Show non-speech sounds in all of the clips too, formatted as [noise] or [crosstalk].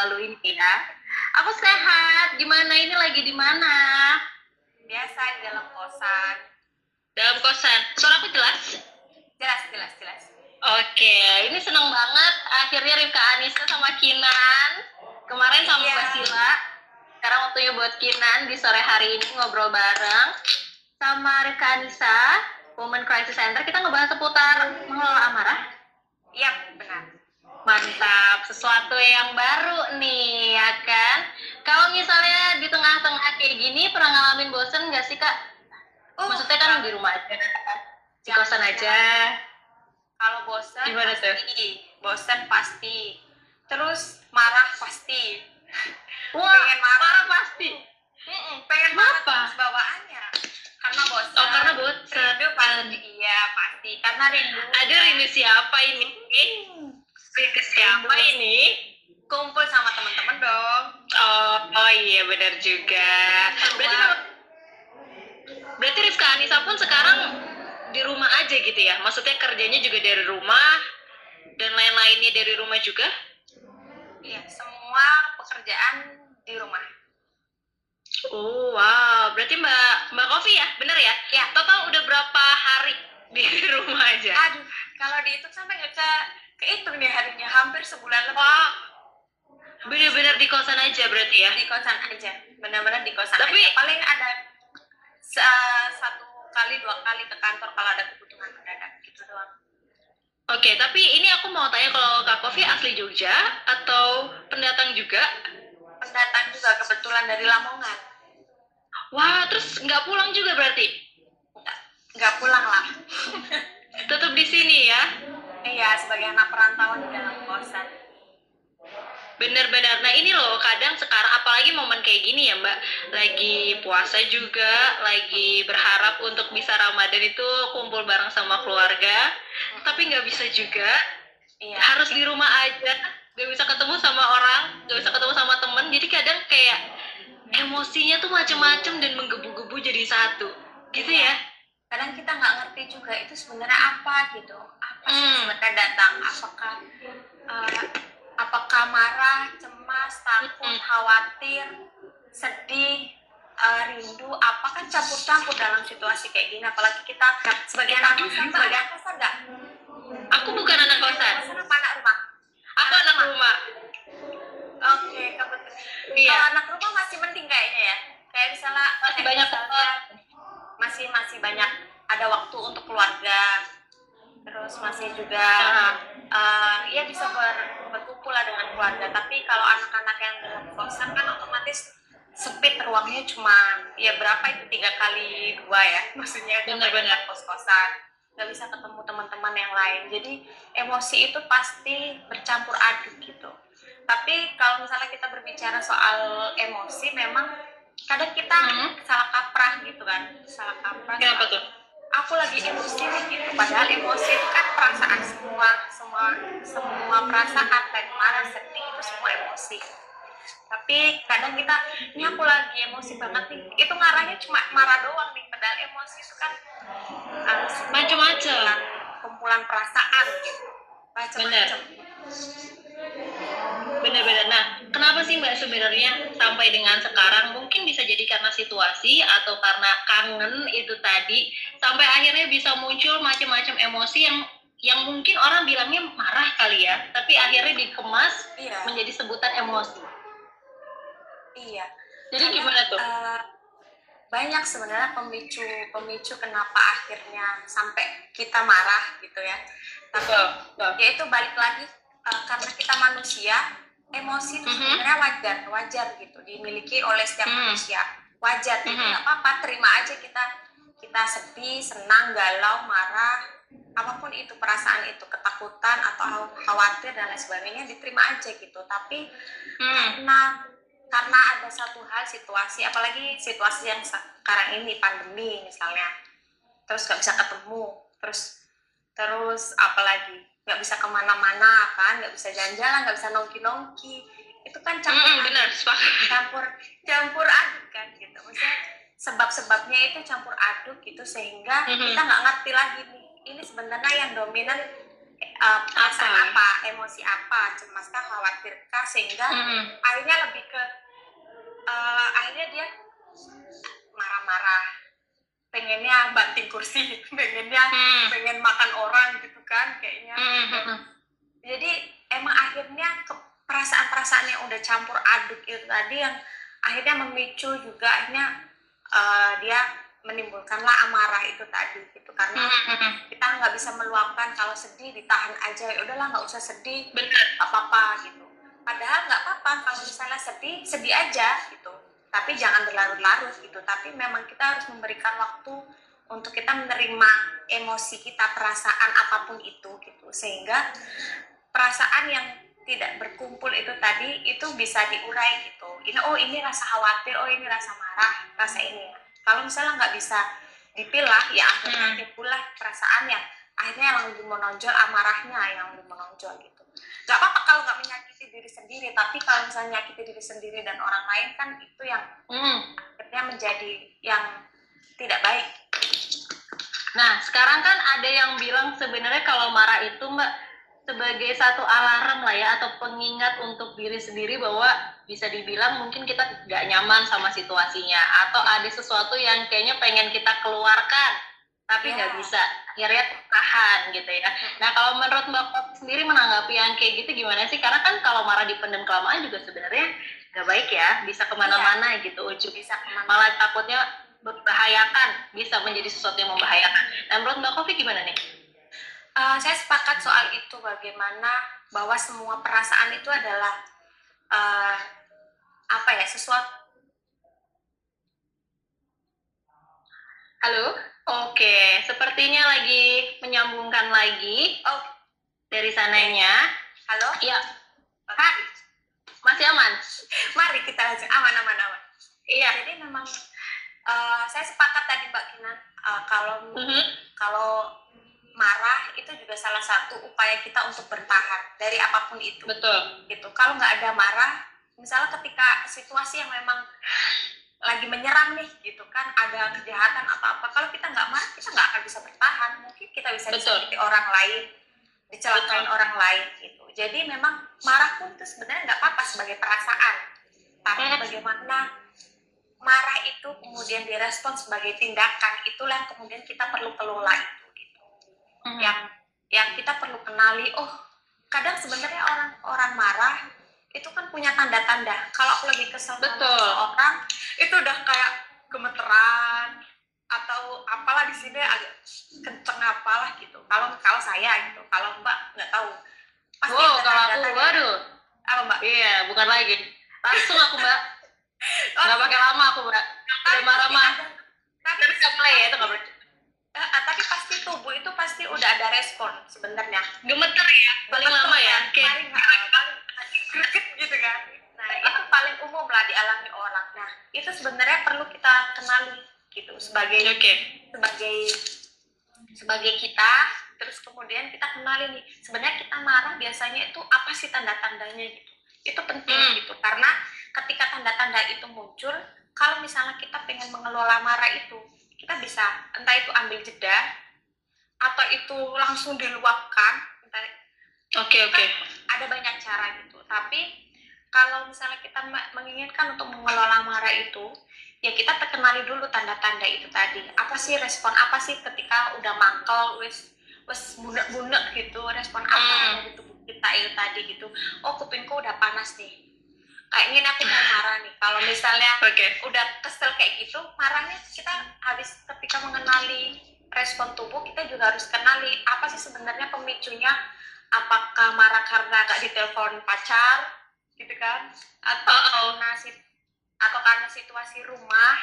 selalu ini ya. Aku sehat. Gimana ini lagi di mana? Biasa di dalam kosan. Dalam kosan. Suara aku jelas? Jelas, jelas, jelas. Oke, ini seneng banget. Akhirnya Rifka Anissa sama Kinan. Kemarin sama Iya. Mbak Sila. Sekarang waktunya buat Kinan di sore hari ini ngobrol bareng. Sama Rifka Anissa, Women Crisis Center. Kita ngebahas seputar mengelola amarah. Iya, benar. Mantap, sesuatu yang baru nih, ya kan? Kalau misalnya di tengah-tengah kayak gini, pernah ngalamin bosen nggak sih, Kak? Oh, Maksudnya kan di rumah aja, di kosan aja. Kalau bosan Gimana tuh? pasti, bosan pasti. Terus marah pasti. [laughs] Wah, Pengen marah. marah pasti. Mm-mm, pengen marah Kenapa? terus bawaannya. Karena bosan. Oh, karena bosen. Rindu pasti, iya pasti. Karena rindu. Ada rindu siapa ini? Rindu siapa ini? Kumpul sama teman-teman dong. Oh, oh iya benar juga. Berarti berarti Rifka Anissa pun sekarang di rumah aja gitu ya? Maksudnya kerjanya juga dari rumah dan lain-lainnya dari rumah juga? Iya, semua pekerjaan di rumah. Oh wow, berarti Mbak Mbak Kofi ya, bener ya? Ya. Total udah berapa hari [laughs] di rumah aja? Aduh, kalau dihitung sampai nggak ke kehitung nih harinya hampir sebulan lebih. Wah, bener-bener di kosan aja berarti ya? di kosan aja benar-benar di kosan Tapi- aja paling ada se- satu kali dua kali ke kantor kalau ada kebutuhan mendadak gitu doang Oke, tapi ini aku mau tanya kalau Kak Kofi asli Jogja atau pendatang juga? pendatang juga kebetulan dari Lamongan Wah, terus nggak pulang juga berarti? nggak nggak pulang lah Tetap di sini ya? Iya sebagai anak perantauan di dalam kosan. Bener-bener. Nah ini loh, kadang sekarang apalagi momen kayak gini ya Mbak, lagi puasa juga, lagi berharap untuk bisa Ramadan itu kumpul bareng sama keluarga, tapi nggak bisa juga, iya. Harus di rumah aja, nggak bisa ketemu sama orang, nggak bisa ketemu sama temen, jadi kadang kayak emosinya tuh macem-macem dan menggebu-gebu jadi satu, gitu ya? kadang kita nggak ngerti juga itu sebenarnya apa gitu Hmm. sebenarnya datang. Apakah eh, apakah marah cemas takut khawatir sedih eh, rindu? Apa kan campur-campur dalam situasi kayak gini? Apalagi kita sebagai anak kosan sebagai anak kosan nggak? Aku bukan anak kosan, kosan apa anak rumah? Aku anak rumah. oke kebetulan Iya. kalau anak rumah masih mending kayaknya ya? Kayak misalnya Masih kayak banyak misalnya masih masih banyak ada waktu untuk keluarga terus masih juga eh, ya bisa ber, berkumpul lah dengan keluarga tapi kalau anak-anak yang dalam kosan kan otomatis sempit ruangnya cuma ya berapa itu tiga kali dua ya [laughs] maksudnya Benar-benar. kos kosan nggak bisa ketemu teman-teman yang lain jadi emosi itu pasti bercampur aduk gitu tapi kalau misalnya kita berbicara soal emosi memang kadang kita Hmm. salah kaprah gitu kan salah kaprah kenapa tuh? Aku lagi emosi nih gitu padahal emosi itu kan perasaan semua semua semua perasaan baik marah sedih itu semua emosi. Tapi kadang kita ini aku lagi emosi banget nih. Itu ngarahnya cuma marah doang nih padahal emosi itu kan uh, Macem-macem. kumpulan, kumpulan perasaan gitu. Macam-macam Bener-bener. Nah, kenapa sih Mbak sebenarnya sampai dengan sekarang mungkin bisa jadi karena situasi atau karena kangen itu tadi sampai akhirnya bisa muncul macam-macam emosi yang yang mungkin orang bilangnya marah kali ya, tapi akhirnya dikemas iya menjadi sebutan emosi. iya Jadi gimana tuh? Eh, banyak sebenarnya pemicu pemicu kenapa akhirnya sampai kita marah gitu ya tapi Betul, betul. yaitu balik lagi eh, karena kita manusia emosi itu Mhm. sebenarnya wajar wajar gitu dimiliki oleh setiap Mhm. manusia wajar gitu Mhm. nggak apa-apa terima aja kita kita sedih senang galau marah apa pun itu perasaan itu ketakutan atau khawatir dan lain sebagainya diterima aja gitu tapi Hmm. karena karena ada satu hal situasi apalagi situasi yang sekarang ini pandemi misalnya terus nggak bisa ketemu terus terus apalagi nggak bisa ke mana-mana kan nggak bisa jalan-jalan nggak bisa nongki-nongki itu kan campur Hmm, aduk, benar, campur campur aduk kan gitu maksudnya sebab-sebabnya itu campur aduk gitu sehingga Mhm. kita nggak ngerti lagi nih ini sebenarnya yang dominan uh, perasaan apa? emosi apa cemaskah khawatirkah sehingga Mm-mm. akhirnya lebih ke uh, akhirnya dia marah-marah pengennya banting kursi [laughs] pengennya Mm. pengen makan orang gitu kan kayaknya Mm, mm, mm. jadi emang akhirnya ke perasaan-perasaan yang udah campur aduk itu tadi yang akhirnya memicu juga akhirnya uh, dia menimbulkanlah amarah itu tadi gitu karena Mm, mm, mm. kita nggak bisa meluapkan kalau sedih ditahan aja ya udahlah nggak usah sedih Bener. nggak apa-apa gitu padahal nggak apa-apa kalau misalnya sedih sedih aja gitu tapi jangan berlarut-larut gitu. Tapi memang kita harus memberikan waktu untuk kita menerima emosi kita perasaan apa pun itu gitu. Sehingga perasaan yang tidak berkumpul itu tadi itu bisa diurai gitu. Ini oh ini rasa khawatir oh ini rasa marah rasa ini. Kalau misalnya nggak bisa dipilah ya akhirnya Hmm. timbullah perasaan yang akhirnya yang lebih menonjol amarahnya yang lebih menonjol gitu nggak apa-apa kalau nggak menyakiti diri sendiri tapi kalau misalnya nyakiti diri sendiri dan orang lain kan itu yang Mm. akhirnya menjadi yang tidak baik Nah, sekarang kan ada yang bilang sebenarnya kalau marah itu Mbak sebagai satu alarm lah ya atau pengingat untuk diri sendiri bahwa bisa dibilang mungkin kita nggak nyaman sama situasinya atau ada sesuatu yang kayaknya pengen kita keluarkan tapi nggak Ya. bisa akhirnya tahan gitu ya. Nah kalau menurut Mbak Pop sendiri menanggapi yang kayak gitu gimana sih? Karena kan kalau marah dipendam kelamaan juga sebenarnya nggak baik ya, bisa ke mana-mana gitu ujung bisa ke mana malah takutnya membahayakan bisa menjadi sesuatu yang membahayakan. Nah menurut Mbak Kofi gimana nih? Eh, saya sepakat soal itu bagaimana bahwa semua perasaan itu adalah eh, apa ya sesuatu Halo? Oke, sepertinya lagi menyambungkan lagi oh dari sananya. halo Ya, Kak, masih aman? mari kita lanjut aman aman aman Iya. jadi memang eh, saya sepakat tadi Mbak Kinan eh, kalau Mhm. kalau marah itu juga salah satu upaya kita untuk bertahan dari apa pun itu Betul. gitu kalau nggak ada marah misalnya ketika situasi yang memang lagi menyerang nih gitu kan. Ada kejahatan atau apa. Kalau kita nggak marah kita nggak akan bisa bertahan. Mungkin kita bisa disakiti orang lain dicelakain Betul. orang lain gitu. Jadi memang marah pun itu sebenarnya nggak apa-apa sebagai perasaan. Tapi Hmm. bagaimana marah itu kemudian direspon sebagai tindakan itulah yang kemudian kita perlu kelola itu gitu. Mhm. yang yang kita perlu kenali oh kadang sebenarnya orang orang marah itu kan punya tanda-tanda kalau aku lagi kesel sama Betul. seseorang itu udah kayak gemeteran atau apalah di sini agak kenceng apalah gitu kalau kalau saya gitu kalau mbak nggak tahu pasti Wow, ada kalau aku, waduh. apa mbak Iya, bukan lagi. Langsung aku Mbak. [laughs] Oh, Nggak pakai lama aku Mbak. Udah marah pasti mah. ada- tapi nggak play ya, itu nggak boleh. Eh, eh, tapi pasti tubuh itu pasti udah ada respon sebenarnya Gemeter ya, paling lama ya. Kayak paling, ah, paling greget gitu kan nah itu paling umum lah dialami orang nah itu sebenarnya perlu kita kenali gitu sebagai Oke. sebagai sebagai kita terus kemudian kita kenali nih sebenarnya kita marah biasanya itu apa sih tanda-tandanya gitu itu penting Hmm. gitu karena ketika tanda-tanda itu muncul kalau misalnya kita pengen mengelola marah itu kita bisa entah itu ambil jeda atau itu langsung diluapkan entah Oke, oke. Ada banyak cara gitu. Tapi kalau misalnya kita menginginkan untuk mengelola marah itu ya kita terkenali dulu tanda-tanda itu tadi. Apa sih respon apa sih ketika udah mangkel wes wes bunek-bunek gitu respon apa Hmm. dari tubuh kita itu tadi gitu. Oh kupingku udah panas nih. Kayaknya aku mau marah nih. Kalau misalnya Oke. udah kesel kayak gitu marahnya kita habis ketika mengenali respon tubuh kita juga harus kenali apa sih sebenarnya pemicunya apakah marah karena gak ditelepon pacar gitu kan atau karena atau karena situasi rumah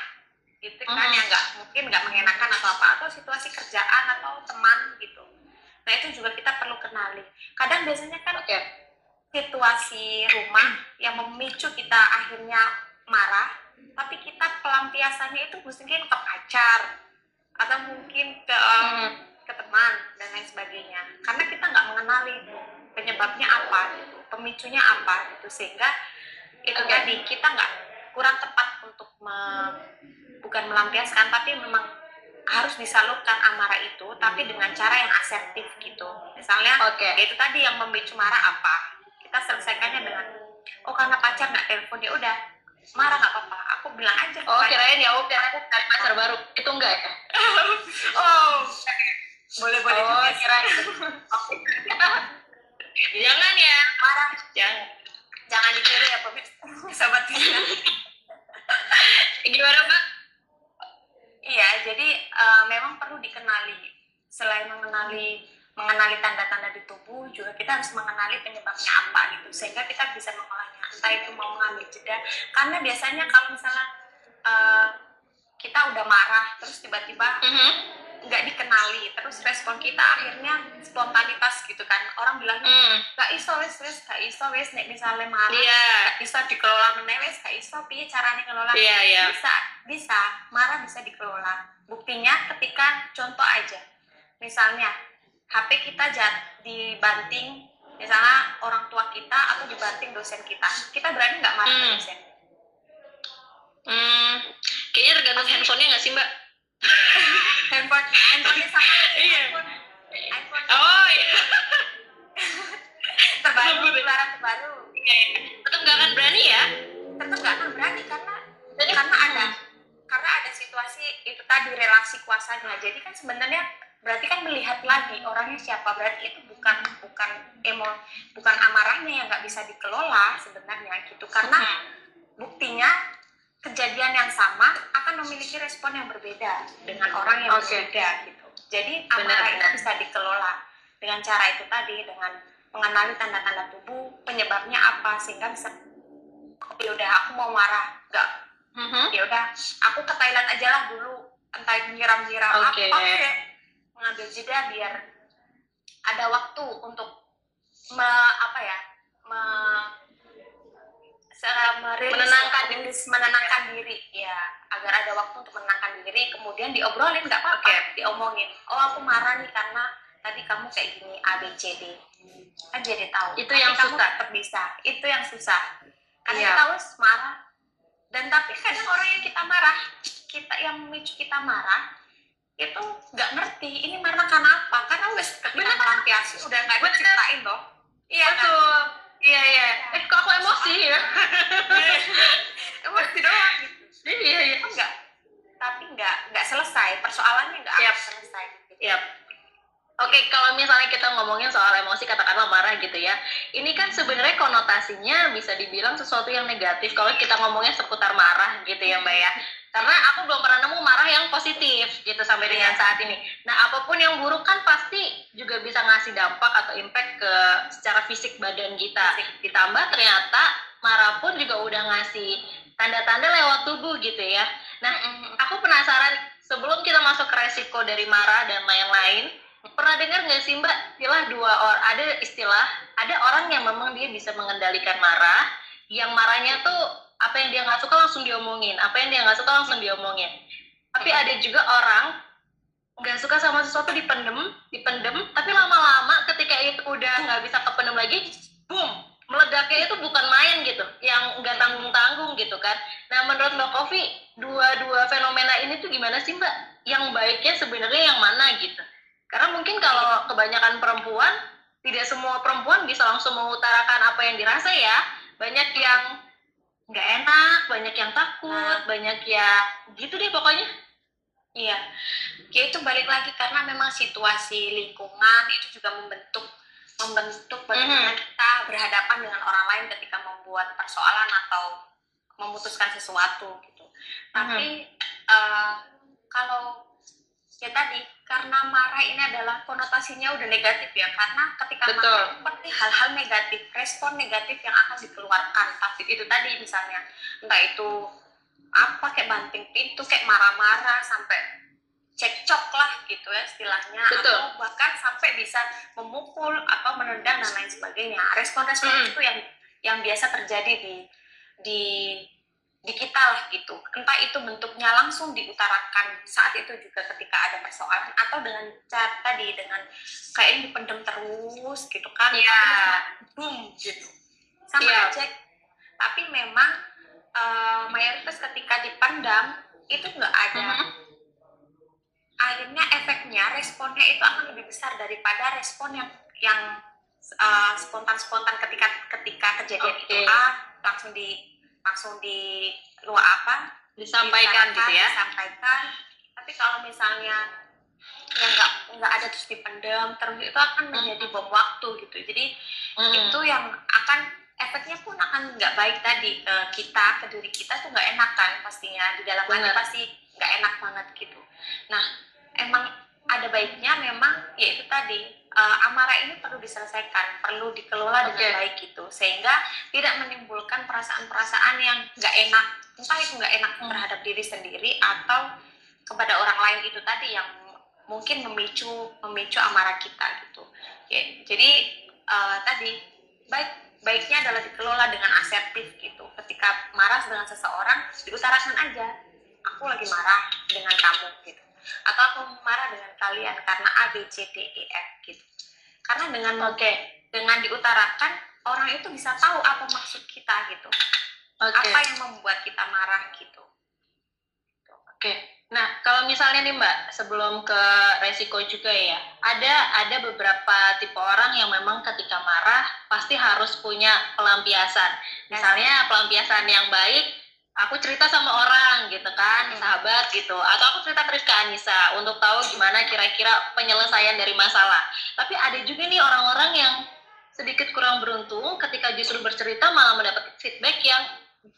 gitu kan Mhm. yang nggak mungkin nggak mengenakan atau apa atau situasi kerjaan atau teman gitu nah itu juga kita perlu kenali kadang biasanya kan Oke. situasi rumah yang memicu kita akhirnya marah tapi kita pelampiasannya itu mungkin ke pacar atau mungkin ke Hmm. Ke teman dan lain sebagainya. Karena kita nggak mengenali itu penyebabnya apa gitu pemicunya apa gitu. Sehingga itu tadi kita nggak kurang tepat untuk me- bukan melampiaskan tapi memang harus disalurkan amarah itu tapi dengan cara yang asertif gitu. Misalnya Oke. ya itu tadi yang memicu marah apa kita selesaikannya dengan oh karena pacar nggak telepon ya udah. Marah nggak apa-apa aku bilang aja Oh, kirain ya udah cari pacar baru. Itu enggak ya? [laughs] oh boleh boleh Oh, kirain. [laughs] Jangan ya. marah Jangan. jangan ditiru ya pemirsa sahabat kita Gimana, Mbak? iya jadi eh, memang perlu dikenali selain mengenali mengenali tanda-tanda di tubuh juga kita harus mengenali penyebabnya apa gitu sehingga kita bisa mengolahnya entah itu mau mengambil jeda karena biasanya kalau misalnya eh, kita udah marah terus tiba-tiba Mhm. Nggak dikenali terus respon kita akhirnya spontanitas gitu kan orang bilang Hmm. gak iso wes wes gak iso wes nek misalnya marah Iya. gak bisa dikelola meneh wes gak iso piye caranya ngelola Iya, iya. bisa bisa marah bisa dikelola buktinya ketika contoh aja misalnya HP kita jat dibanting misalnya orang tua kita atau dibanting dosen kita kita berani nggak marah Hmm. dosen Hmm. Kayaknya tergantung handphonenya nggak sih, Mbak? [laughs] handphone handphonenya sama Iya. iPhone iPhone. Oh, iya. [laughs] terbaru keluaran terbaru. Tetap nggak akan berani ya? tetap nggak akan berani karena Jadi- karena ada karena ada situasi itu tadi relasi kuasanya. Jadi kan sebenarnya berarti kan melihat lagi orangnya siapa. Berarti itu bukan bukan emo bukan amarahnya yang nggak bisa dikelola sebenarnya gitu. Karena Hmm. buktinya kejadian yang sama akan memiliki respon yang berbeda dengan orang yang Oke. berbeda gitu jadi amarah itu bisa dikelola dengan cara itu tadi dengan mengenali tanda-tanda tubuh penyebabnya apa sehingga bisa ya udah aku mau marah nggak Mhm. ya udah aku ke Thailand aja lah dulu entah nyiram-nyiram Oke. apa kek. mengambil jeda biar ada waktu untuk me, apa ya me, Menenangkan merilis, menenangkan diri. Ya agar ada waktu untuk menenangkan diri kemudian diobrolin nggak apa-apa Oke. diomongin. Oh aku marah nih karena tadi kamu kayak gini A B C D. Kan jadi tahu. Itu yang kamu susah. tetap bisa. Itu yang susah. Karena Iya. kita harus marah. Dan tapi kadang orang yang kita marah kita yang memicu kita marah itu nggak ngerti ini marah karena apa. Karena wes Bener. melampiasi udah nggak diceritain loh iya kan Betul. Iya, iya. Eh, kok aku emosi ya? [laughs] emosi doang gitu Iya, iya. Oh, enggak tapi nggak nggak selesai persoalannya nggak Yap. akan selesai gitu. Yap. Oke, kalau misalnya kita ngomongin soal emosi, katakanlah marah gitu ya. Ini kan sebenarnya konotasinya bisa dibilang sesuatu yang negatif kalau kita ngomongnya seputar marah gitu ya Mbak ya. Karena aku belum pernah nemu marah yang positif gitu sampai dengan Iya. saat ini. Nah, apa pun yang buruk kan pasti juga bisa ngasih dampak atau impact ke secara fisik badan kita. Ditambah ternyata marah pun juga udah ngasih tanda-tanda lewat tubuh gitu ya. Nah, aku penasaran sebelum kita masuk ke resiko dari marah dan lain-lain pernah dengar nggak sih mbak? Istilah dua orang ada istilah ada orang yang memang dia bisa mengendalikan marah yang marahnya tuh apa yang dia nggak suka langsung diomongin apa yang dia nggak suka langsung diomongin. Tapi ada juga orang nggak suka sama sesuatu dipendem dipendem. Tapi lama-lama ketika itu udah nggak bisa kependem lagi boom meledaknya itu bukan main gitu. Yang nggak tanggung-tanggung gitu kan. Nah menurut mbak Kofi dua-dua fenomena ini tuh gimana sih mbak? Yang baiknya sebenarnya yang mana gitu? Karena mungkin kalau kebanyakan perempuan tidak semua perempuan bisa langsung mengutarakan apa yang dirasa ya. Banyak yang nggak enak banyak yang takut Nah. banyak yang gitu deh pokoknya Iya, ya itu balik lagi karena memang situasi lingkungan itu juga membentuk membentuk bagaimana kita berhadapan dengan orang lain ketika membuat persoalan atau memutuskan sesuatu gitu. Tapi eh, kalau ya tadi karena marah ini adalah konotasinya udah negatif ya karena ketika Betul. marah itu pasti hal-hal negatif, respon negatif yang akan dikeluarkan. Tapi itu tadi misalnya entah itu apa kayak banting pintu kayak marah-marah sampai cekcok lah gitu ya istilahnya Betul. atau bahkan sampai bisa memukul atau menendang dan lain sebagainya respon-respon Mm. itu yang yang biasa terjadi di di di kita lah gitu entah itu bentuknya langsung diutarakan saat itu juga ketika ada persoalan atau dengan cara tadi dengan kayak ini dipendam terus gitu kan Iya. Tapi boom gitu sama Iya. aja tapi memang eh, mayoritas ketika dipandang itu nggak ada Mhm. akhirnya efeknya responnya itu akan lebih besar daripada respon yang yang uh, spontan-spontan ketika ketika kejadian Oke. itu A langsung di langsung di luar apa disampaikan gitu ya disampaikan tapi kalau misalnya yang nggak nggak ada terus dipendam terus itu akan menjadi bom waktu gitu jadi Mm. itu yang akan efeknya pun akan nggak baik tadi ke kita ke diri kita tuh nggak enak kan pastinya di dalam hati pasti nggak enak banget gitu nah emang ada baiknya memang yaitu tadi eh, amarah ini perlu diselesaikan perlu dikelola dengan Oke. baik gitu sehingga tidak menimbulkan perasaan-perasaan yang nggak enak entah itu nggak enak Hmm. terhadap diri sendiri atau kepada orang lain itu tadi yang mungkin memicu memicu amarah kita gitu ya, jadi eh, tadi baik baiknya adalah dikelola dengan asertif gitu. Ketika marah dengan seseorang diutarakan aja aku lagi marah dengan kamu gitu. Atau aku marah dengan kalian karena A B C D E F gitu. Karena dengan oke. dengan diutarakan orang itu bisa tahu apa maksud kita gitu. Oke. Apa yang membuat kita marah gitu. Oke, nah kalau misalnya nih Mbak, sebelum ke resiko juga ya, ada ada beberapa tipe orang yang memang ketika marah pasti harus punya pelampiasan. Misalnya pelampiasan yang baik, aku cerita sama orang gitu kan, sahabat gitu, atau aku cerita terus ke Anissa untuk tahu gimana kira-kira penyelesaian dari masalah. Tapi ada juga nih orang-orang yang sedikit kurang beruntung ketika justru bercerita malah mendapat feedback yang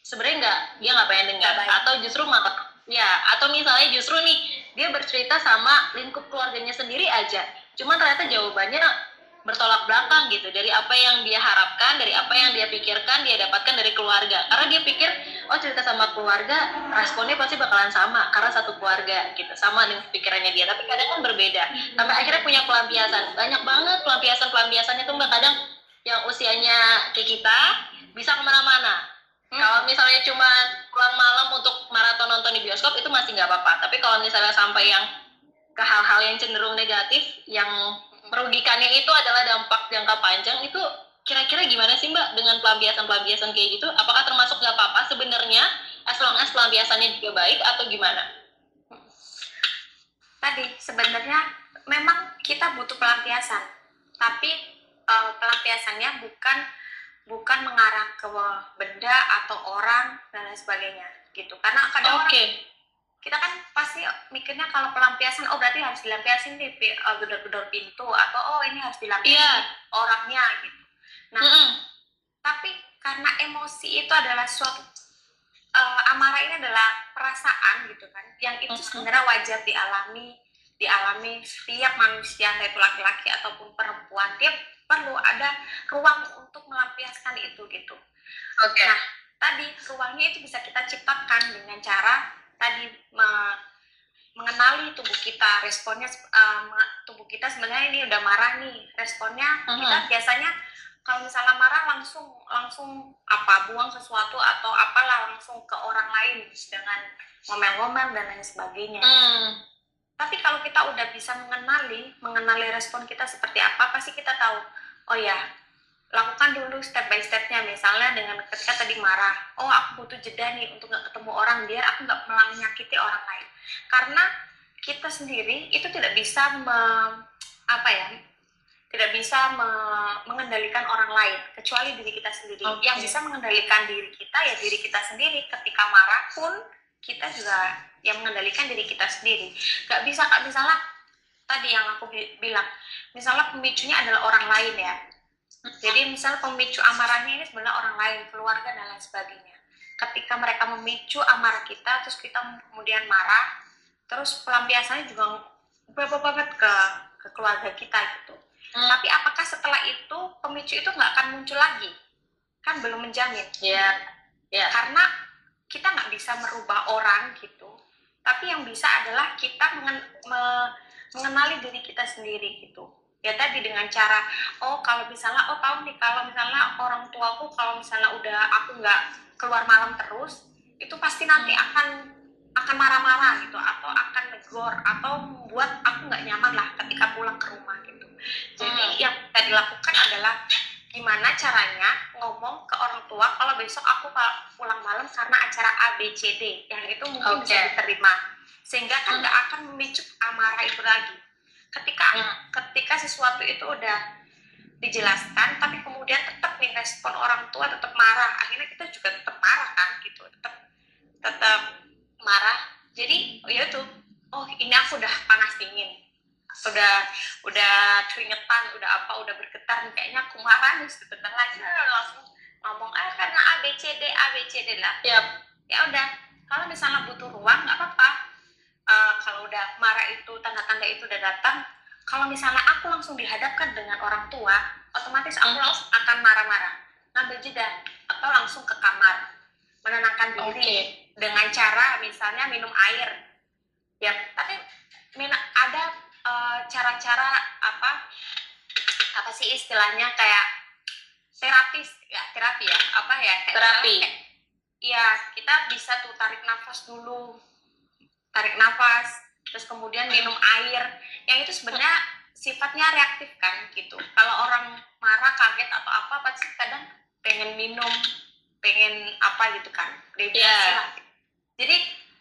sebenarnya nggak dia nggak pengen dengar. Atau justru malah ya atau misalnya justru nih dia bercerita sama lingkup keluarganya sendiri aja. Cuman ternyata jawabannya bertolak belakang gitu. Dari apa yang dia harapkan dari apa yang dia pikirkan dia dapatkan dari keluarga. Karena dia pikir oh cerita sama keluarga responnya pasti bakalan sama. Karena satu keluarga gitu sama dengan pikirannya dia. Tapi kadang kan berbeda. Sampai akhirnya punya pelampiasan. Banyak banget pelampiasan pelampiasannya tuh mbak. Kadang yang usianya kayak kita bisa ke mana-mana Hmm. kalau misalnya cuma pulang malam untuk maraton nonton di bioskop itu masih nggak apa-apa. Tapi kalau misalnya sampai yang ke hal-hal yang cenderung negatif yang merugikannya itu adalah dampak jangka panjang itu kira-kira gimana sih mbak dengan pelampiasan-pelampiasan kayak gitu? Apakah termasuk nggak apa-apa sebenarnya as long as pelampiasannya juga baik atau gimana? Tadi sebenarnya memang kita butuh pelampiasan. Tapi eh, pelampiasannya bukan bukan mengarah ke benda atau orang dan lain sebagainya gitu karena kadang oke orang kita kan pasti mikirnya kalau pelampiasan oh berarti harus dilampiasin di eh, gedor-gedor pintu atau oh ini harus dilampiasin iya orangnya gitu nah Mm-mm. tapi karena emosi itu adalah suatu eh, amarah ini adalah perasaan gitu kan yang itu Mhm. sebenarnya wajar dialami dialami setiap manusia entah itu laki-laki ataupun perempuan dia perlu ada ruang untuk melampiaskan itu gitu. Oke. Nah, tadi ruangnya itu bisa kita ciptakan dengan cara tadi me- mengenali tubuh kita responnya me- tubuh kita sebenarnya ini udah marah nih responnya kita biasanya kalau misalnya marah langsung langsung apa buang sesuatu atau apalah langsung ke orang lain dengan ngomel-ngomel dan lain sebagainya. Hmm. Tapi kalau kita udah bisa mengenali mengenali respon kita seperti apa pasti kita tahu oh ya lakukan dulu step by stepnya. Misalnya dengan ketika tadi marah oh aku butuh jeda nih untuk nggak ketemu orang biar aku nggak malah menyakiti orang lain. Karena kita sendiri itu tidak bisa me- apa ya tidak bisa me- mengendalikan orang lain kecuali diri kita sendiri. Oke. yang bisa mengendalikan diri kita ya diri kita sendiri. Ketika marah pun kita juga yang mengendalikan diri kita sendiri. Nggak bisa kak. Misalnya tadi yang aku bi- bilang misalnya pemicunya adalah orang lain ya. Jadi misal pemicu amarahnya ini sebenarnya orang lain keluarga dan lain sebagainya. Ketika mereka memicu amarah kita terus kita kemudian marah terus pelampiasannya juga beberapa banget ke ke keluarga kita gitu. Hmm. tapi apakah setelah itu pemicu itu nggak akan muncul lagi? Kan belum menjamin. Ya ya karena kita nggak bisa merubah orang gitu tapi yang bisa adalah kita mengen- me- mengenali diri kita sendiri gitu. Ya tadi dengan cara oh kalau misalnya oh tahu nih kalau misalnya orang tuaku kalau misalnya udah aku nggak keluar malam terus itu pasti nanti akan akan marah-marah gitu atau akan negor atau membuat aku nggak nyaman lah ketika pulang ke rumah gitu. Jadi Hmm. yang kita dilakukan adalah gimana caranya ngomong ke orang tua kalau besok aku pulang malam karena acara A B C D yang itu mungkin Oke. bisa diterima. Sehingga kan Hmm. nggak akan memicu amarah itu lagi. Ketika Hmm. ketika sesuatu itu udah dijelaskan tapi kemudian tetap nih respon orang tua tetap marah. Akhirnya kita juga tetap marah kan gitu. Tetap tetap marah. Jadi ya itu. Oh ini aku udah panas dingin udah udah keringetan udah apa udah bergetar kayaknya aku marah nih sebentar lagi langsung ngomong ah karena A B C D A B C D lah Yap. ya udah kalau misalnya butuh ruang nggak apa-apa Eh, kalau udah marah itu tanda-tanda itu udah datang kalau misalnya aku langsung dihadapkan dengan orang tua otomatis aku Mhm. langsung akan marah-marah ngambil jeda atau langsung ke kamar menenangkan diri Oke. dengan cara misalnya minum air ya tapi ada eh, cara-cara apa apa sih istilahnya kayak terapis ya terapi ya apa ya kayak Terapi. kayak- Iya, kita bisa tuh tarik nafas dulu. Tarik nafas, terus kemudian minum air. Yang itu sebenarnya sifatnya reaktif kan gitu. Kalau orang marah, kaget atau apa pasti kadang pengen minum, pengen apa gitu kan. Dehidrasi Iya. lah. Jadi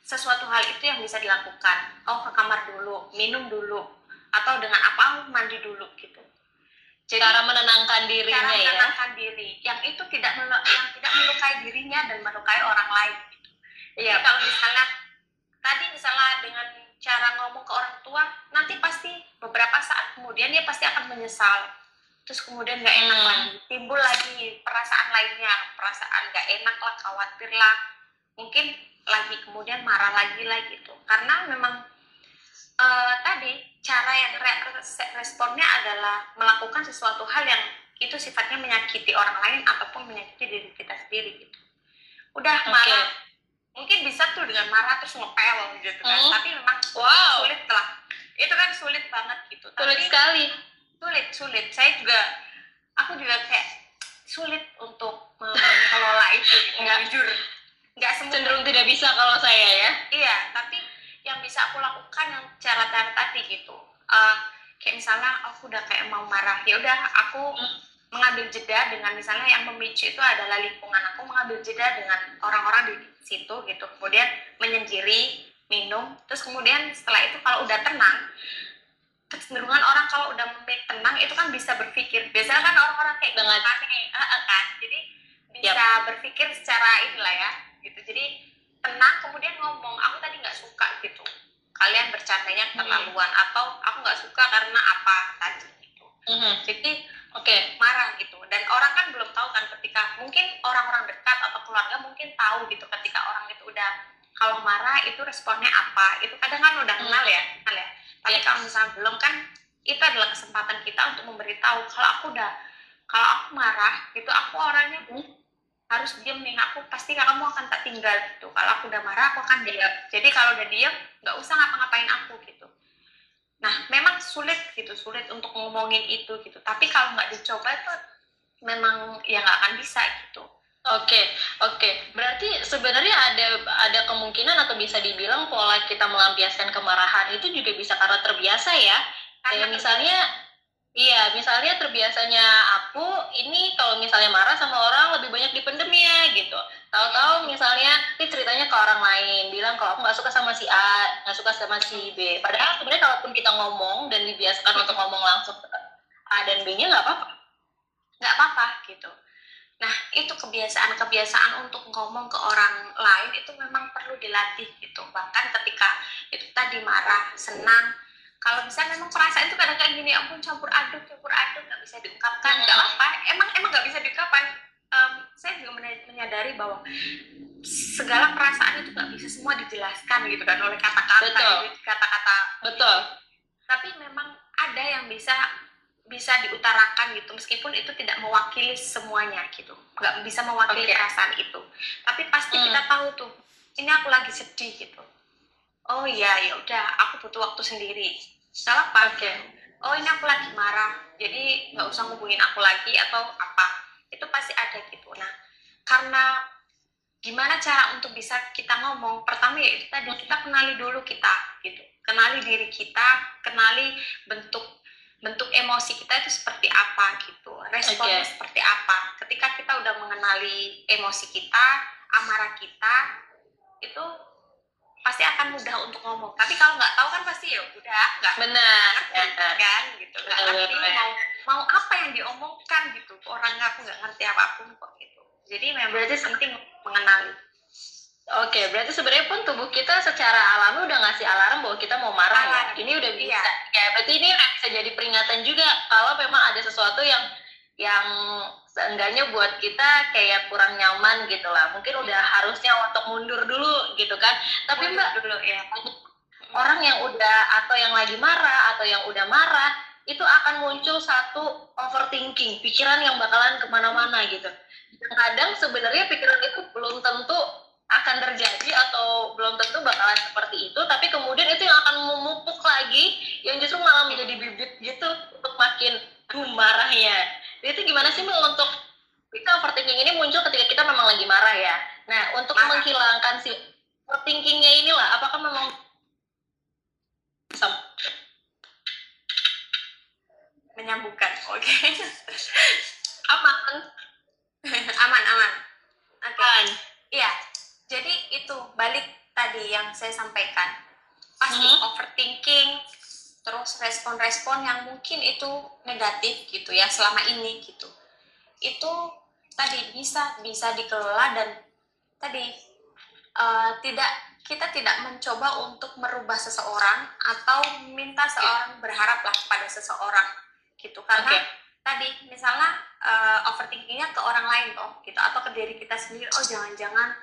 sesuatu hal itu yang bisa dilakukan. Oh, ke kamar dulu, minum dulu atau dengan apa mandi dulu gitu. Jadi Cara menenangkan dirinya cara ya. menenangkan diri yang itu tidak melu- yang tidak melukai dirinya dan melukai orang lain gitu. Jadi Iya. kalau misalnya tadi misalnya dengan cara ngomong ke orang tua nanti pasti beberapa saat kemudian dia pasti akan menyesal terus kemudian nggak enak Hmm. lagi timbul lagi perasaan lainnya perasaan nggak enak lah khawatir lah mungkin lagi kemudian marah lagi lah gitu karena memang eh, tadi cara yang re- res- responnya adalah melakukan sesuatu hal yang itu sifatnya menyakiti orang lain ataupun menyakiti diri kita sendiri gitu udah marah mungkin bisa tuh dengan marah terus ngepel gitu kan Hmm. tapi memang Wow. sulit lah itu kan sulit banget gitu Sulit tapi sekali. sulit sulit saya juga aku juga kayak sulit untuk mengelola itu gitu Nggak. jujur nggak semua. Cenderung tidak bisa kalau saya ya. iya tapi yang bisa aku lakukan yang cara-cara tadi gitu. Eh, kayak misalnya aku udah kayak mau marah ya udah aku Hmm. mengambil jeda dengan misalnya yang memicu itu adalah lingkungan. Aku mengambil jeda dengan orang-orang di situ gitu. Kemudian menyendiri minum. Terus kemudian setelah itu kalau udah tenang kecenderungan orang kalau udah tenang itu kan bisa berpikir. Biasanya kan orang-orang kayak gitu Dengan- kan nih, eh, eh, kan. Jadi bisa berpikir secara inilah ya gitu jadi tenang kemudian ngomong aku tadi nggak suka gitu kalian bercandanya Hmm. keterlaluan atau aku nggak suka karena apa tadi gitu Mhm. jadi Oke. marah gitu dan orang kan belum tahu kan ketika mungkin orang-orang dekat atau keluarga mungkin tahu gitu ketika orang itu udah kalau marah itu responnya apa itu kadang kan udah Hmm. kenal ya kenal ya tapi Iya. kalau misalnya belum kan itu adalah kesempatan kita untuk memberitahu kalau aku udah kalau aku marah itu aku orangnya Hmm. Harus diem nih aku pasti kamu akan tak tinggal gitu. Kalau aku udah marah aku akan diam. Jadi kalau udah diem nggak usah ngapa-ngapain aku gitu. Nah memang sulit gitu. Sulit untuk ngomongin itu gitu. Tapi kalau nggak dicoba itu memang ya nggak akan bisa gitu. Oke, oke. Berarti sebenarnya ada ada kemungkinan atau bisa dibilang pola kita melampiaskan kemarahan itu juga bisa karena terbiasa ya. Kayak misalnya, iya, misalnya terbiasanya aku ini kalau misalnya marah sama orang lebih banyak dipendem ya gitu. Tahu-tahu misalnya ini ceritanya ke orang lain, bilang kalau aku nggak suka sama si A, nggak suka sama si B. Padahal sebenarnya kalaupun kita ngomong dan dibiasakan untuk ngomong langsung ke A dan B-nya nggak apa-apa. nggak apa-apa gitu nah itu kebiasaan-kebiasaan untuk ngomong ke orang lain itu memang perlu dilatih gitu bahkan ketika itu tadi marah senang kalau misalnya memang perasaan itu kadang kadang gini "Ya ampun campur aduk campur aduk nggak bisa diungkapkan nggak apa emang emang nggak bisa diungkapkan. Em, saya juga menya- menyadari bahwa segala perasaan itu nggak bisa semua dijelaskan gitu kan oleh kata-kata gitu, kata-kata. Betul. tapi memang ada yang bisa bisa diutarakan gitu meskipun itu tidak mewakili semuanya gitu. Nggak bisa mewakili Oke. perasaan itu. Tapi pasti Hmm. kita tahu tuh ini aku lagi sedih gitu oh iya ya udah aku butuh waktu sendiri. Salah apa Oke. oh ini aku lagi marah jadi nggak usah ngubungin aku lagi atau apa. Itu pasti ada gitu. Nah karena gimana cara untuk bisa kita ngomong? Pertama ya itu tadi kita kenali dulu kita gitu. Kenali diri kita kenali bentuk bentuk emosi kita itu seperti apa gitu. Responnya Oke. seperti apa. Ketika kita udah mengenali emosi kita amarah kita itu pasti akan mudah untuk ngomong tapi kalau nggak tahu kan pasti ya udah nggak benar ngerti kan gitu nggak ngerti mau mau apa yang diomongkan gitu orang aku nggak ngerti apa pun kok gitu jadi memang Berarti penting mengenali Oke, berarti sebenarnya pun tubuh kita secara alami udah ngasih alarm bahwa kita mau marah ya. Alarm. Ini udah bisa. Iya. Ya, berarti ini bisa jadi peringatan juga kalau memang ada sesuatu yang yang seenggaknya buat kita kayak kurang nyaman gitu lah. Mungkin udah harusnya untuk mundur dulu gitu kan. Tapi Mbak, dulu ya orang yang udah atau yang lagi marah atau yang udah marah itu akan muncul satu overthinking, pikiran yang bakalan ke mana-mana gitu. Dan kadang sebenarnya pikiran itu belum tentu akan terjadi atau belum tentu bakalan seperti itu, tapi kemudian itu yang akan memupuk lagi, yang justru malah menjadi bibit gitu untuk makin duh marahnya. Jadi itu gimana sih Mbak untuk kita overthinking ini muncul ketika kita memang lagi marah ya. Nah untuk Marah. menghilangkan si overthinkingnya inilah, apakah memang menyambungkan oke [laughs] aman aman aman oke kan? iya jadi itu balik tadi yang saya sampaikan pasti Mhm. overthinking terus respon-respon yang mungkin itu negatif gitu ya selama ini gitu. Itu tadi bisa bisa dikelola dan tadi eh, tidak kita tidak mencoba untuk merubah seseorang atau minta seorang berharaplah pada seseorang gitu. Karena Oke. tadi misalnya eh, overthinkingnya ke orang lain toh gitu atau ke diri kita sendiri oh jangan-jangan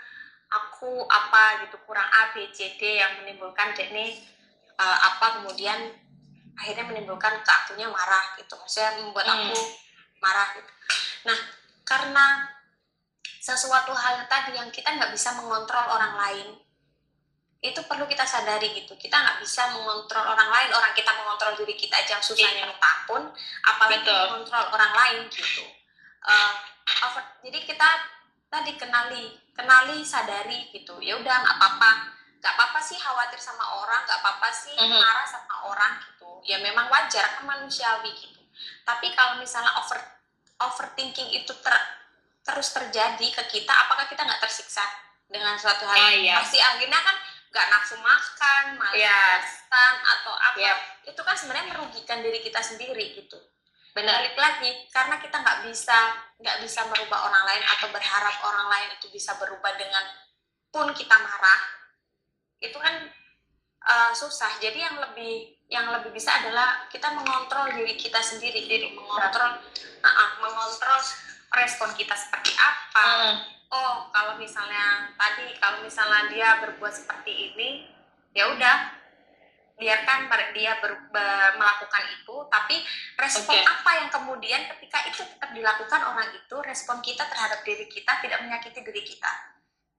aku apa gitu kurang A B C D yang menimbulkan dek nih eh, apa kemudian akhirnya menimbulkan ke akunya marah gitu maksudnya membuat Hmm. aku marah gitu nah karena sesuatu hal tadi yang kita nggak bisa mengontrol orang lain itu perlu kita sadari gitu kita nggak bisa mengontrol orang lain orang kita mengontrol diri kita aja yang susahnya Iya. minta ampun apalagi Betul. mengontrol orang lain gitu Eh, over- jadi kita tadi kenali kenali sadari gitu ya udah nggak apa-apa nggak apa-apa sih khawatir sama orang nggak apa-apa sih Mhm. marah sama orang gitu ya memang wajar kan manusiawi gitu tapi kalau misalnya over overthinking itu ter- terus terjadi ke kita apakah kita nggak tersiksa dengan suatu hal Ah, iya. pasti akhirnya kan nggak nafsu makan malas Iya. atau apa Yep. itu kan sebenarnya merugikan diri kita sendiri gitu benar balik lagi karena kita nggak bisa nggak bisa merubah orang lain atau berharap orang lain itu bisa berubah dengan pun kita marah itu kan uh, susah. Jadi yang lebih yang lebih bisa adalah kita mengontrol diri kita sendiri jadi mengontrol uh, uh, mengontrol respon kita seperti apa. Hmm. oh kalau misalnya tadi kalau misalnya dia berbuat seperti ini ya udah biarkan ber- dia ber- be- melakukan itu. Tapi respon Oke. apa yang kemudian ketika itu tetap dilakukan orang itu respon kita terhadap diri kita tidak menyakiti diri kita.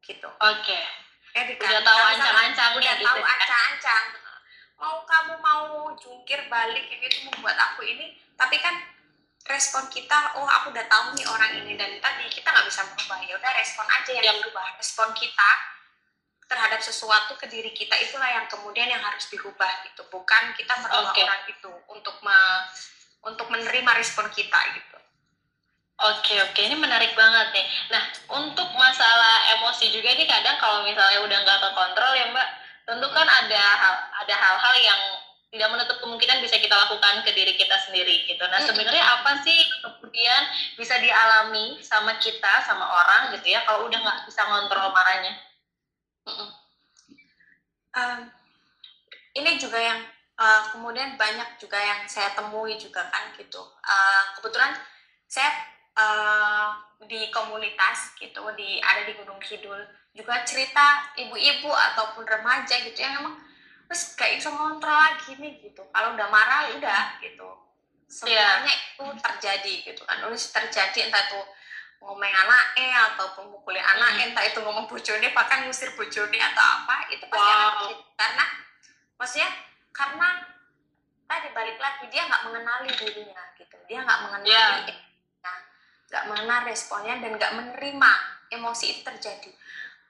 Gitu. Oke jadi udah tahu misalnya ancang-ancangnya udah gitu tahu ya. ancang-ancang mau kamu mau jungkir balik kayak gitu membuat aku ini tapi kan respon kita oh aku udah tahu nih orang ini dan tadi kita nggak bisa merubah ya udah respon aja yang Yap. dirubah respon kita terhadap sesuatu ke diri kita itulah yang kemudian yang harus dirubah gitu bukan kita merubah Oke. orang itu untuk me- untuk menerima respon kita gitu Oke oke ini menarik banget nih. Nah untuk masalah emosi juga nih kadang kalau misalnya udah nggak kekontrol ya Mbak, tentu kan ada hal ada hal-hal yang tidak menutup kemungkinan bisa kita lakukan ke diri kita sendiri gitu. Nah sebenarnya apa sih kemudian bisa dialami sama kita sama orang gitu ya kalau udah nggak bisa ngontrol marahnya? Em, ini juga yang eh, kemudian banyak juga yang saya temui juga kan gitu Eh, kebetulan saya eh, di komunitas gitu di ada di Gunung Kidul. Juga cerita ibu-ibu ataupun remaja gitu yang emang terus gak bisa ngontrol lagi nih gitu. Kalau udah marah ya udah gitu. Semuanya itu terjadi gitu kan. Terus terjadi entah itu ngomong anaknya ataupun mukulin anaknya entah itu ngomong bojone bahkan ngusir bojone atau apa itu pasti Wow. terjadi. Karena maksudnya karena tadi balik lagi dia nggak mengenali dirinya gitu. Dia nggak mengenali Iya. Nggak mengenal responnya dan nggak menerima emosi itu terjadi.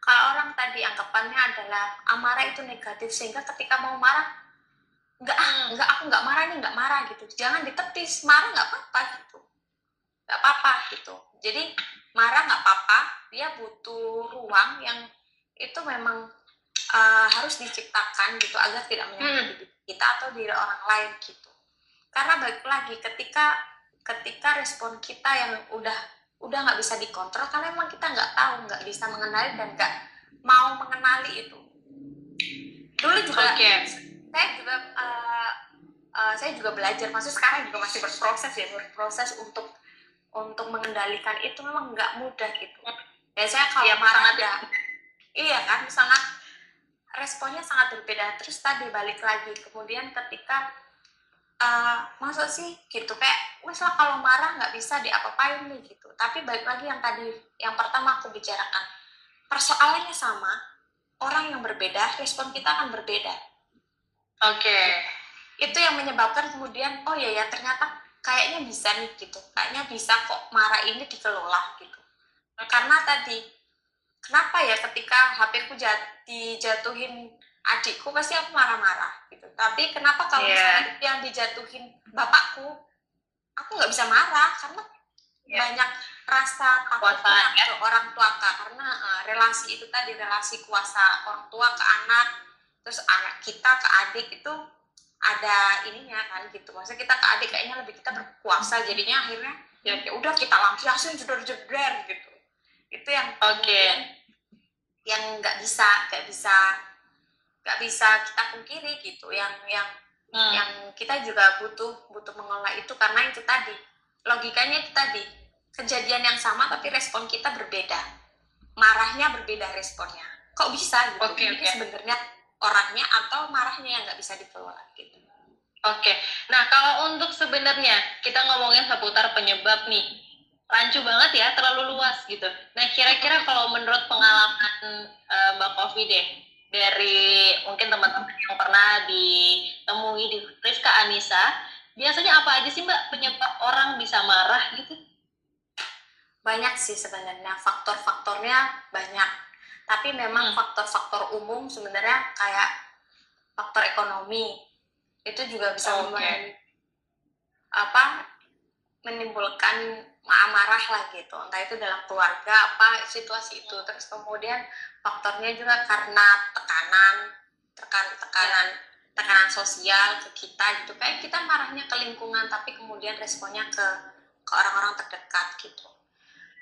Kalau orang tadi anggapannya adalah amarah itu negatif sehingga ketika mau marah nggak ah nggak aku nggak marah nih nggak marah gitu. Jangan ditepis marah nggak apa-apa gitu. Nggak apa-apa gitu. Jadi marah nggak apa-apa dia butuh ruang yang itu memang uh, harus diciptakan gitu agar tidak menyakiti hmm. kita atau diri orang lain gitu. Karena balik lagi ketika ketika respon kita yang udah udah nggak bisa dikontrol karena emang kita nggak tahu nggak bisa mengenali dan nggak mau mengenali itu. Dulu juga okay. saya juga uh, uh, saya juga belajar maksud sekarang juga masih berproses ya berproses untuk untuk mengendalikan itu memang nggak mudah gitu. Ya saya kalau ya, marah ada iya kan sangat responnya sangat berbeda. Terus tadi balik lagi kemudian ketika uh, masa sih? Gitu. Kayak misal kalau marah nggak bisa diapa-apain nih gitu. Tapi balik lagi yang tadi yang pertama aku bicarakan. Persoalannya sama orang yang berbeda respon kita akan berbeda. Oke. Okay. itu yang menyebabkan kemudian oh ya ya ternyata kayaknya bisa nih gitu. Kayaknya bisa kok marah ini dikelola gitu. Karena tadi kenapa ya ketika HP ku jat, dijatuhin adikku pasti aku marah-marah gitu tapi kenapa kalau yeah. misalnya yang dijatuhin bapakku aku nggak bisa marah karena yeah. banyak rasa takutnya ya. ke orang tua kak karena uh, relasi itu tadi relasi kuasa orang tua ke anak terus anak kita ke adik itu ada ininya kan gitu maksudnya kita ke adik kayaknya lebih kita berkuasa jadinya akhirnya ya, ya udah kita lampiasin jeder-jeder gitu itu yang oke okay. yang nggak bisa nggak bisa nggak bisa kita pungkiri gitu. Yang yang hmm. yang kita juga butuh butuh mengelola itu karena itu tadi. Logikanya itu tadi. Kejadian yang sama tapi respon kita berbeda. Marahnya berbeda responnya. Kok bisa gitu? Okay, ini okay. sebenarnya orangnya atau marahnya yang nggak bisa dikelola gitu. Oke. Okay. nah kalau untuk sebenarnya kita ngomongin seputar penyebab nih. Rancu banget ya terlalu luas gitu. Nah kira-kira kalau menurut pengalaman uh, mbak Kofi deh dari mungkin teman-teman yang pernah ditemui di Rizka Anissa biasanya apa aja sih mbak penyebab orang bisa marah gitu banyak sih sebenarnya faktor-faktornya banyak tapi memang hmm. faktor-faktor umum sebenarnya kayak faktor ekonomi itu juga bisa oh, okay. apa menimbulkan marah lah gitu. Entah itu dalam keluarga apa situasi itu. Terus kemudian faktornya juga karena tekanan tekan tekanan tekanan sosial ke kita gitu. Kayak kita marahnya ke lingkungan tapi kemudian responnya ke ke orang-orang terdekat gitu.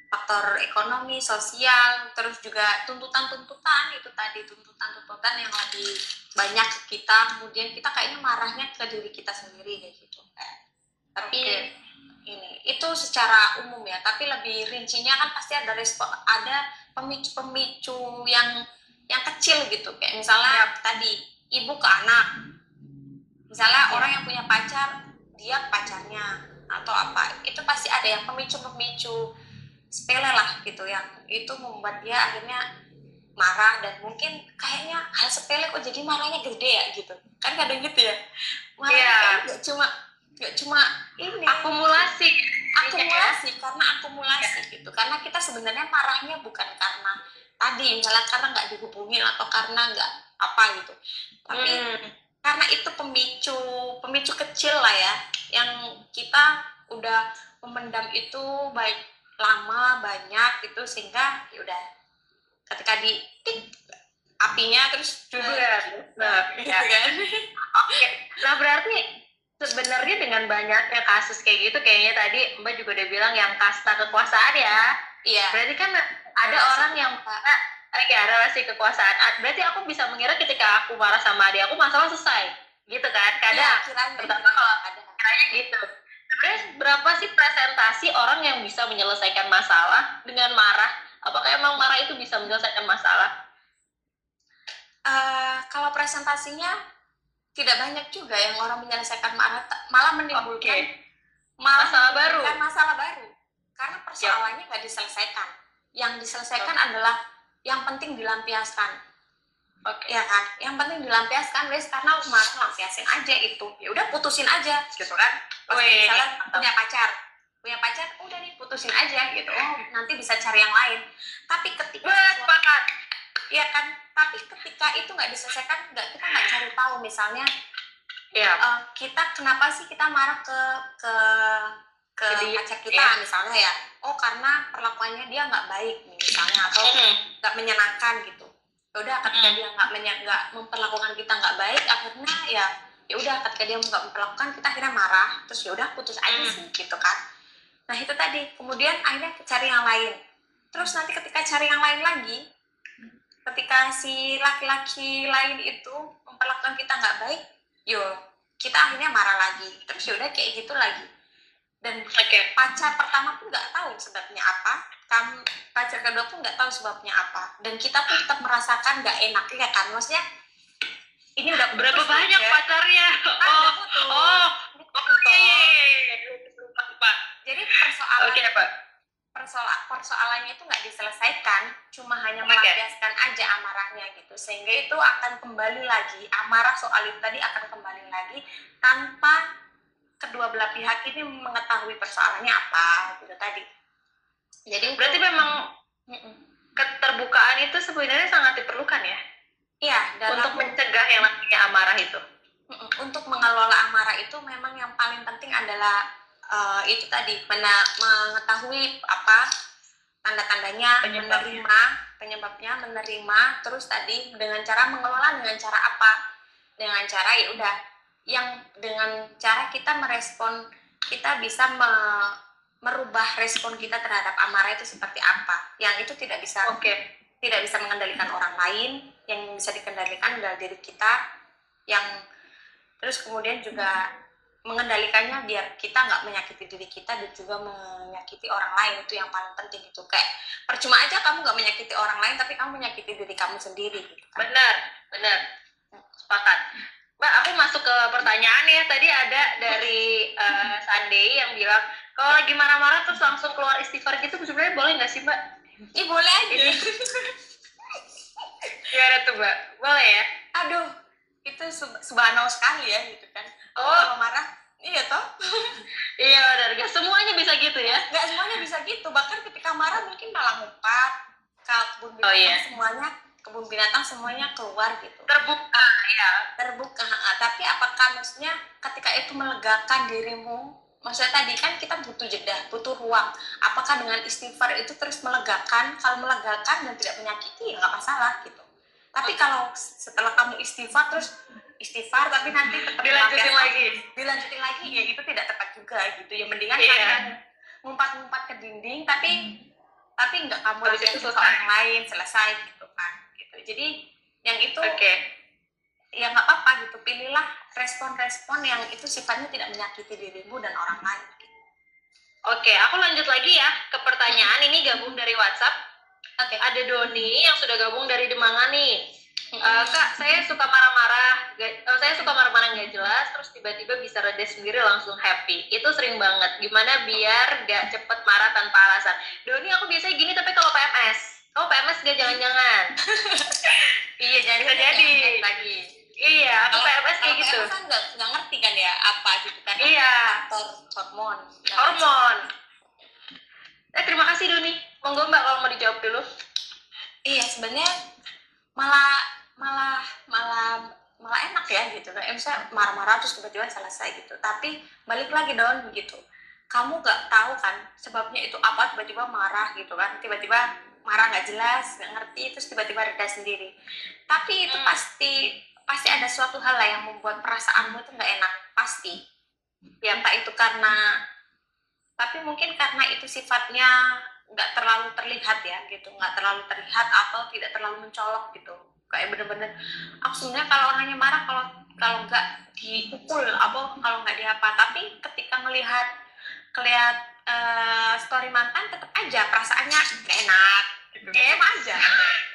Faktor ekonomi, sosial, terus juga tuntutan-tuntutan itu tadi. Tuntutan-tuntutan yang lebih banyak ke kita, kemudian kita kayaknya marahnya ke diri kita sendiri kayak gitu. Tapi okay. Ini itu secara umum ya, tapi lebih rincinya kan pasti ada respon, ada pemicu-pemicu yang yang kecil gitu, kayak misalnya ya. tadi ibu ke anak, misalnya ya. orang yang punya pacar, dia pacarnya atau apa, itu pasti ada yang pemicu-pemicu sepele lah gitu yang itu membuat dia akhirnya marah dan mungkin kayaknya hal sepele kok jadi marahnya gede ya gitu kan kadang gitu ya marah yeah. nggak cuma nggak cuma ini akumulasi akumulasi ya. karena akumulasi yeah. gitu karena kita sebenarnya marahnya bukan karena tadi misalnya karena nggak dihubungin atau karena nggak apa gitu tapi hmm. karena itu pemicu pemicu kecil lah ya yang kita udah memendam itu baik lama banyak gitu sehingga ya udah ketika di tik apinya terus juga nah, gitu ya. kan [laughs] oke nah berarti sebenarnya dengan banyaknya kasus kayak gitu kayaknya tadi mbak juga udah bilang yang kasta kekuasaan ya. Iya. Berarti kan ada relasi. orang yang eh, ya relasi kekuasaan. Berarti aku bisa mengira ketika aku marah sama adik aku masalah selesai. Gitu kan? Kadang ya, pertama kalau ada. kayaknya gitu. Sebenarnya berapa sih presentasi orang yang bisa menyelesaikan masalah dengan marah? Apakah emang marah itu bisa menyelesaikan masalah? Uh, kalau presentasinya tidak banyak juga yang orang menyelesaikan marah, malah menimbulkan okay. malah masalah baru. Masalah baru, karena persoalannya nggak yep. diselesaikan. Yang diselesaikan okay. adalah yang penting dilampiaskan Okay. Ya kan, yang penting dilampiaskan guys karena marah lampiasin aja itu. Ya udah putusin aja gitu kan. Pas misalnya punya pacar, punya pacar udah nih putusin aja gitu. Oh, nanti bisa cari yang lain. Tapi ketika sepakat. Ya kan, tapi ketika itu nggak diselesaikan, nggak kita nggak cari tahu misalnya ya. uh, kita kenapa sih kita marah ke ke ke Jadi, pacar kita ya. misalnya ya? Oh karena perlakuannya dia nggak baik misalnya atau nggak menyenangkan gitu. Ya udah ketika Hmm. dia nggak nggak memperlakukan kita nggak baik akhirnya ya ya udah ketika dia nggak memperlakukan kita akhirnya marah. Terus ya udah putus aja Hmm. sih gitu kan. Nah itu tadi. Kemudian akhirnya cari yang lain. Terus nanti ketika cari yang lain lagi ketika si laki-laki lain itu memperlakukan kita nggak baik yo kita akhirnya marah lagi terus ya udah kayak gitu lagi dan Oke. pacar pertama pun nggak tahu sebabnya apa kamu pacar kedua pun nggak tahu sebabnya apa dan kita pun tetap merasakan nggak enak ya kan maksudnya ini udah putus Berapa banyak ya. pacarnya? Kan Oh, udah putus. oh, Ini oh, putus. iya, iya, iya, iya. Lupa, lupa. jadi persoalan Oke, Pak. Persoalan persoalannya itu nggak diselesaikan cuma hanya Oke. melampiaskan aja amarahnya gitu. Sehingga itu akan kembali lagi amarah soal itu tadi akan kembali lagi tanpa kedua belah pihak ini mengetahui persoalannya apa gitu tadi. Jadi Berarti memang keterbukaan itu sebenarnya sangat diperlukan ya? Iya dalam untuk mencegah yang namanya amarah itu. Untuk mengelola amarah itu memang yang paling penting adalah eh, itu tadi mena- mengetahui apa tanda-tandanya Penyebabnya. menerima penyebabnya menerima terus tadi dengan cara mengelola dengan cara apa dengan cara ya udah yang dengan cara kita merespon kita bisa me- merubah respon kita terhadap amarah itu seperti apa yang itu tidak bisa Oke. tidak bisa mengendalikan orang lain yang bisa dikendalikan adalah diri kita yang terus kemudian juga mengendalikannya biar kita nggak menyakiti diri kita dan juga menyakiti orang lain itu yang paling penting itu kayak percuma aja kamu nggak menyakiti orang lain tapi kamu menyakiti diri kamu sendiri gitu kan Benar, benar. Sepakat. Mbak, aku masuk ke pertanyaan ya. Tadi ada dari eh, Sunday yang bilang, kalau lagi marah-marah terus langsung keluar istighfar gitu, sebenarnya boleh nggak sih, Mbak? Ih boleh aja Gimana tuh, Mbak? Boleh ya? aduh itu sub subhanallah sekali ya gitu kan Oh, kalau marah iya toh [laughs] iya benar. Nggak semuanya bisa gitu ya? nggak semuanya bisa gitu bahkan ketika marah mungkin malah ngumpat kalau kebun Oh, binatang iya. semuanya kebun binatang semuanya keluar gitu Terbuka, ya. terbuka tapi apakah maksudnya ketika itu melegakan dirimu maksudnya tadi kan kita butuh jeda butuh ruang apakah dengan istighfar itu terus melegakan kalau melegakan dan tidak menyakiti ya nggak masalah gitu tapi Oke. kalau setelah kamu istighfar terus istighfar tapi nanti tetap Dilanjutin lagi. dilanjutin lagi ya itu tidak tepat juga gitu ya mendingan Iya. kalian ngumpat-ngumpat ke dinding tapi tapi nggak kamu lakukan itu ke selesai. orang lain selesai gitu kan gitu jadi yang itu Oke. ya nggak apa-apa gitu pilihlah respon-respon yang itu sifatnya tidak menyakiti dirimu dan orang lain Oke, aku lanjut lagi ya ke pertanyaan ini gabung dari WhatsApp. oke Ada Doni yang sudah gabung dari Demangan nih. Eh, kak, saya suka marah-marah, eh, saya suka marah-marah nggak jelas, terus tiba-tiba bisa reda sendiri langsung happy. Itu sering banget. Gimana biar nggak cepet marah tanpa alasan? Doni, aku biasanya gini tapi kalau PMS. Oh PMS gak jangan-jangan? [laughs] iya Bisa jadi. lagi iya, aku Kalau- PMS kayak kalau gitu. PMS kan nggak nggak ngerti kan ya apa gitu kan Iya. faktor hormon Hormon. Eh terima kasih Doni. Monggo Mbak kalau mau dijawab dulu. iya sebenarnya malah malah malah malah enak ya gitu. Kan eh, misalnya marah-marah terus tiba-tiba selesai gitu. Tapi balik lagi dong gitu. Kamu nggak tahu kan sebabnya itu apa tiba-tiba marah gitu kan. Tiba-tiba marah nggak jelas nggak ngerti terus tiba-tiba reda sendiri. Tapi itu Hmm. pasti pasti ada suatu hal lah yang membuat perasaanmu itu nggak enak. Pasti. Ya entah itu karena tapi mungkin karena itu sifatnya nggak terlalu terlihat ya gitu. Nggak terlalu terlihat atau tidak terlalu mencolok gitu kayak bener-bener aku sebenarnya kalau orangnya marah kalau kalau nggak dipukul apa kalau nggak diapa tapi ketika melihat kelihat eh, story mantan tetap aja perasaannya enak. Gitu. em aja.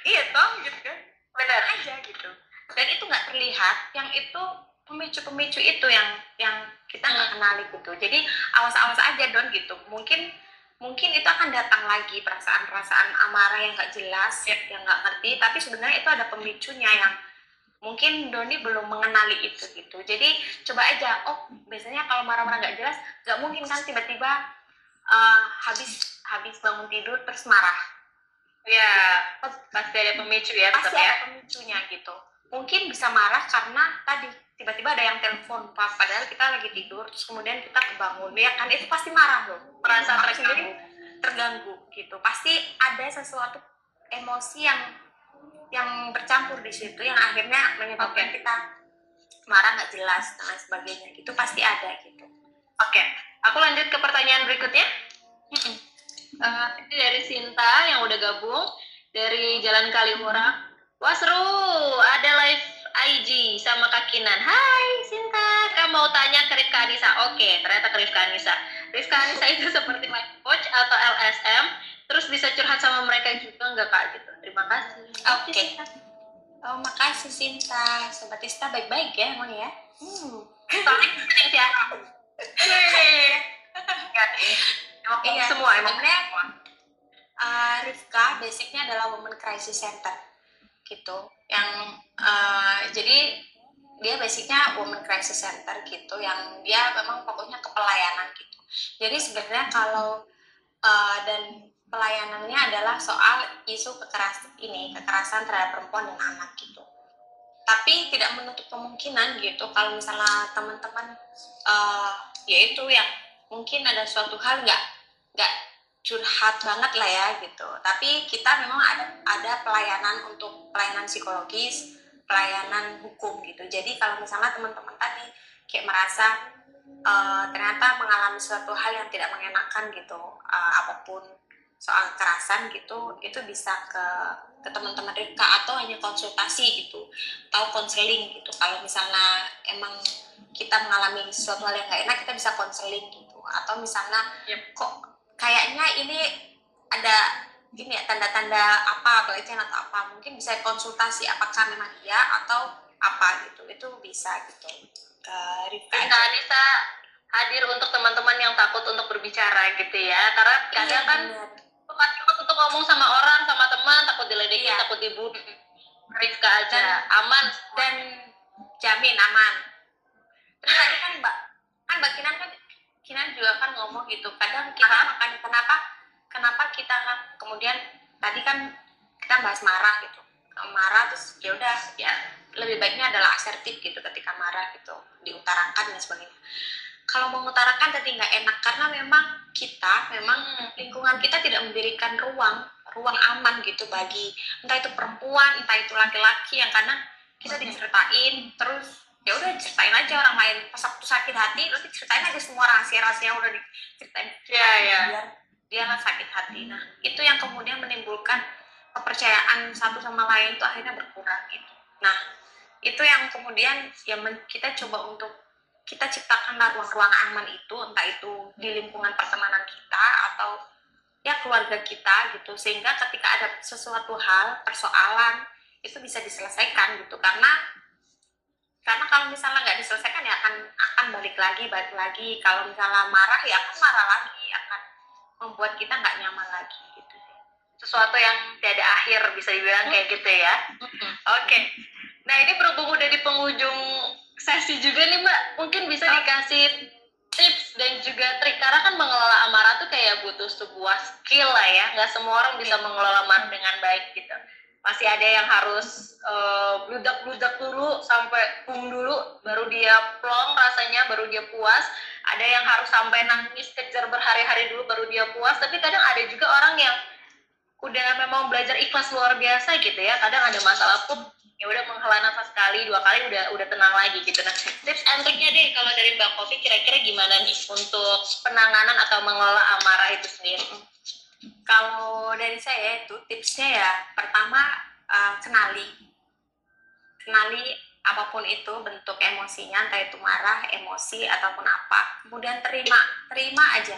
Iya toh gitu kan. Benar aja gitu. Dan itu nggak terlihat yang itu pemicu-pemicu itu yang yang kita nggak kenali gitu. Jadi awas-awas aja don gitu. Mungkin mungkin itu akan datang lagi perasaan-perasaan amarah yang nggak jelas yang nggak ngerti. Tapi sebenarnya itu ada pemicunya yang mungkin Doni belum mengenali itu gitu. Jadi coba aja. Oh biasanya kalau marah-marah nggak jelas nggak mungkin kan tiba-tiba eh, habis habis bangun tidur terus marah. Ya, pasti ada pemicu ya tetap pasti ya. ada pemicunya gitu. Mungkin bisa marah karena tadi tiba-tiba ada yang telepon Pak, padahal kita lagi tidur terus kemudian kita kebangun. Ya kan itu pasti marah loh Merasa terganggu. terganggu gitu. Pasti ada sesuatu emosi yang yang bercampur di situ yang akhirnya menyebabkan kita marah nggak jelas dan lain sebagainya. Gitu pasti ada gitu. Oke, aku lanjut ke pertanyaan berikutnya. Eh, ini dari Sinta yang udah gabung dari Jalan Kaliurang. Wah seru, ada live IG sama Kak Kinan. Hai Sinta, kamu mau tanya ke Rifka Anissa? Oke, ternyata ke Rifka Anissa. Rifka Anissa itu [laughs] seperti life coach atau LSM, terus bisa curhat sama mereka juga nggak kak gitu? Terima kasih. Oke. Sinta. oh makasih Sinta sobat Ista baik-baik ya emang ya hmm. Soalnya deh. Emang Iya, semua, emang semua. uh, Rifka basicnya adalah Women Crisis Center gitu yang uh, jadi dia basicnya Women Crisis Center gitu yang dia memang pokoknya ke pelayanan gitu. Jadi sebenarnya kalau uh, dan pelayanannya adalah soal isu kekerasan ini kekerasan terhadap perempuan dan anak gitu. Tapi tidak menutup kemungkinan gitu kalau misalnya teman-teman uh, yaitu yang mungkin ada suatu hal nggak nggak curhat banget lah ya gitu. Tapi kita memang ada ada pelayanan untuk pelayanan psikologis, pelayanan hukum gitu. Jadi kalau misalnya teman-teman tadi kayak merasa eh, ternyata mengalami suatu hal yang tidak mengenakan gitu, eh, apa pun soal kekerasan gitu, itu bisa ke ke teman-teman Rifka atau hanya konsultasi gitu, atau konseling gitu. Kalau misalnya emang kita mengalami sesuatu hal yang nggak enak, kita bisa konseling gitu. Atau misalnya Yep. kok kayaknya ini ada ini ya tanda-tanda apa pelecehan atau apa. Mungkin bisa konsultasi apakah memang iya atau apa gitu. Itu bisa gitu. Rifka Kak. Anissa hadir untuk teman-teman yang takut untuk berbicara gitu ya. Karena kadang Iya, kan suka takut untuk ngomong sama orang sama teman takut diledekin Iya. takut dibully Rifka aja. Aman. Dan jamin aman. Terus tadi kan mbak kan mbak Kinan kan Kinan juga kan ngomong gitu kadang kita Aha. makanya kenapa kenapa kita kemudian tadi kan kita bahas marah gitu. Marah terus ya udah ya lebih baiknya adalah asertif gitu ketika marah gitu diutarakan dan sebagainya. Kalau mengutarakan tadi nggak enak karena memang kita memang lingkungan kita tidak memberikan ruang ruang aman gitu bagi entah itu perempuan entah itu laki-laki yang karena kita diceritain terus ya udah ceritain aja orang lain. Pas waktu sakit hati terus diceritain aja semua rahasia-rahasia yang udah diceritain. Iya, iya. biar dia lah sakit hati. Nah itu yang kemudian menimbulkan kepercayaan satu sama lain itu akhirnya berkurang gitu. Nah itu yang kemudian ya men- kita coba untuk kita ciptakanlah ruang-ruang aman itu entah itu di lingkungan pertemanan kita atau ya keluarga kita gitu. Sehingga ketika ada sesuatu hal persoalan itu bisa diselesaikan gitu. Karena karena kalau misalnya nggak diselesaikan ya akan akan balik lagi balik lagi. Kalau misalnya marah ya akan marah lagi akan membuat kita nggak nyaman lagi gitu. Sih sesuatu yang tiada akhir bisa dibilang kayak gitu ya. Oke. Nah ini berhubung udah di penghujung sesi juga nih mbak. Mungkin bisa dikasih tips dan juga trik. Karena kan mengelola amarah tuh kayak butuh sebuah skill lah ya. Nggak semua orang bisa mengelola amarah dengan baik gitu pasti ada yang harus eh, bludak-bludak dulu sampai bung dulu baru dia plong rasanya baru dia puas. Ada yang harus sampai nangis kejar berhari-hari dulu baru dia puas. Tapi kadang ada juga orang yang udah memang belajar ikhlas luar biasa gitu ya. Kadang ada masalah pun ya udah menghela nafas sekali dua kali udah udah tenang lagi gitu. Nah tips and triknya deh kalau dari mbak Kofi kira-kira gimana nih untuk penanganan atau mengelola amarah itu sendiri kalau dari saya itu tipsnya ya pertama eh, kenali. Kenali apa pun itu bentuk emosinya entah itu marah emosi ataupun apa. Kemudian terima terima aja.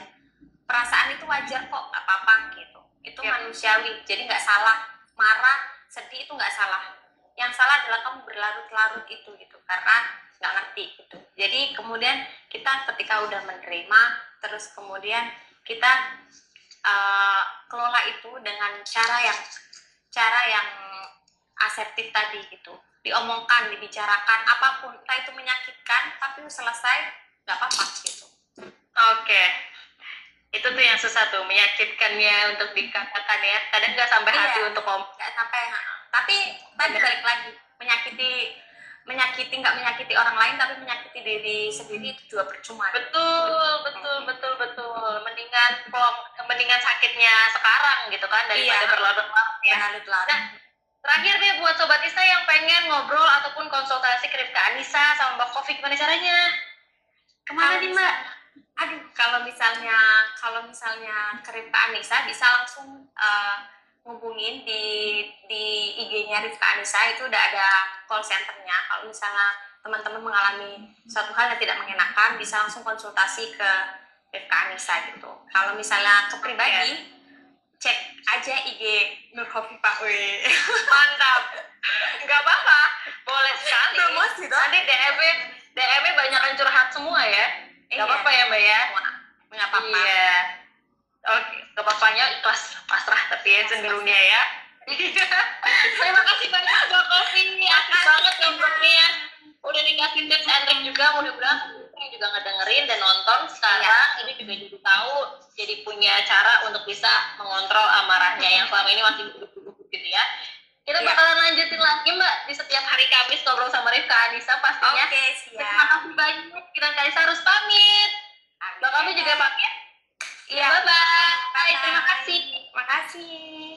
Perasaan itu wajar kok nggak apa-apa gitu. Itu Ya. manusiawi jadi nggak salah. Marah sedih itu nggak salah. Yang salah adalah kamu berlarut-larut itu gitu. Karena nggak ngerti gitu. Jadi kemudian kita ketika udah menerima terus kemudian kita uh, kelola itu dengan cara yang cara yang asertif tadi gitu. Diomongkan dibicarakan apa pun. Entah itu menyakitkan tapi selesai nggak apa-apa gitu. Oke. Itu tuh yang susah tuh menyakitkannya untuk dikatakan ya. Kadang nggak sampai Iya. hati untuk ngomong. Nggak sampai tapi tadi Benar. balik lagi menyakiti menyakiti nggak menyakiti orang lain tapi menyakiti diri sendiri itu juga percuma. Betul betul betul betul. Mendingan plong mendingan sakitnya sekarang gitu kan daripada Iya. berlarut-larut ya berlarut-larut Nah, Terakhir deh buat Sobat Isa yang pengen ngobrol ataupun konsultasi ke Rifka Anissa sama Mbak Kofi gimana caranya? Ke mana nih Mbak? aduh kalau misalnya kalau misalnya ke Rifka Anissa bisa langsung eh, ngubungin di di IG-nya Rifka Anissa itu udah ada call centernya kalau misalnya teman-teman mengalami suatu hal yang tidak mengenakan bisa langsung konsultasi ke Rifka Anissa gitu kalau misalnya ke pribadi cek aja IG Nur Wih [laughs] Mantap. Enggak apa-apa. Boleh sekali. promosi dong Nanti DM DM banyak curhat semua ya. Enggak Iya. apa-apa ya Mbak ya. nggak apa-apa Iya. Oke, gak apa-apanya ikhlas pasrah tapi ya cenderungnya ya. [laughs] Terima kasih banyak Mbak Kofi. Asik banget ngobrolnya. Udah dikasih tips and trick juga mudah-mudahan yang juga ngedengerin dan nonton sekarang ini juga jadi tahu jadi punya cara untuk bisa mengontrol amarahnya yang selama ini masih duduk-duduk gitu ya. Kita Iya. bakalan lanjutin lagi Mbak di setiap hari Kamis ngobrol sama Rifka Anissa pastinya. oke Terima siap kasih banyak. Kita Anissa harus pamit. Mbak Kofi juga pamit. Iya. Bye-bye. Bye-bye. Terima kasih. makasih